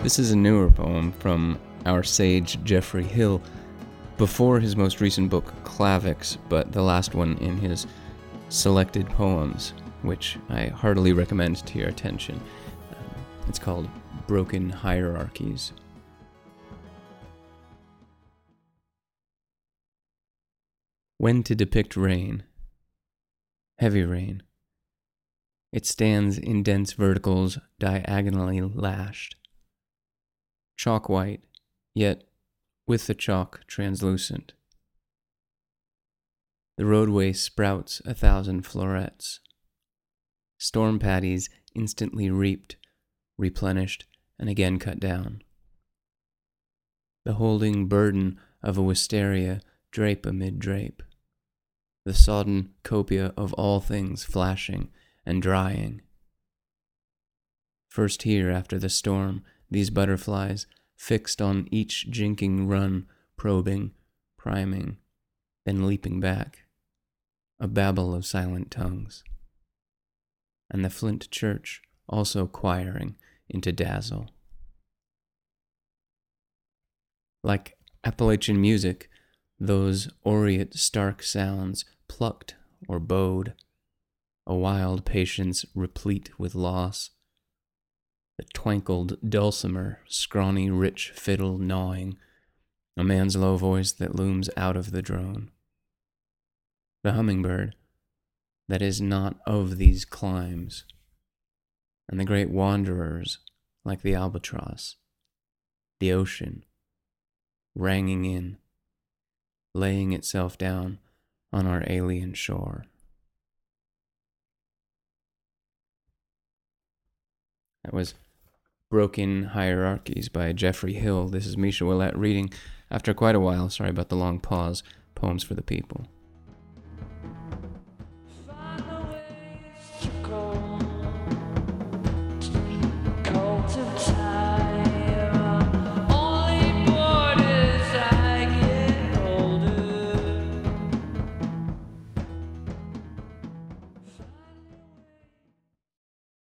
This is a newer poem from our sage Geoffrey Hill before his most recent book, Clavics, but the last one in his selected poems, which I heartily recommend to your attention. Um, it's called Broken Hierarchies. When to depict rain. Heavy rain. It stands in dense verticals diagonally lashed. Chalk white, yet with the chalk translucent. The roadway sprouts a thousand florets. Storm paddies instantly reaped, replenished, and again cut down. The holding burden of a wisteria drape amid drape. The sodden copia of all things flashing and drying. First here after the storm, these butterflies, fixed on each jinking run, probing, priming, then leaping back. A babble of silent tongues. And the flint church also choiring into dazzle. Like Appalachian music, those aureate stark sounds plucked or bowed a wild patience replete with loss. The twinkled dulcimer, scrawny rich fiddle gnawing, a man's low voice that looms out of the drone. The hummingbird that is not of these climes, and the great wanderers like the albatross, the ocean, ranging in, laying itself down on our alien shore. That was Broken Hierarchies by Geoffrey Hill. This is Misha Willett reading, after quite a while, sorry about the long pause, Poems for the People.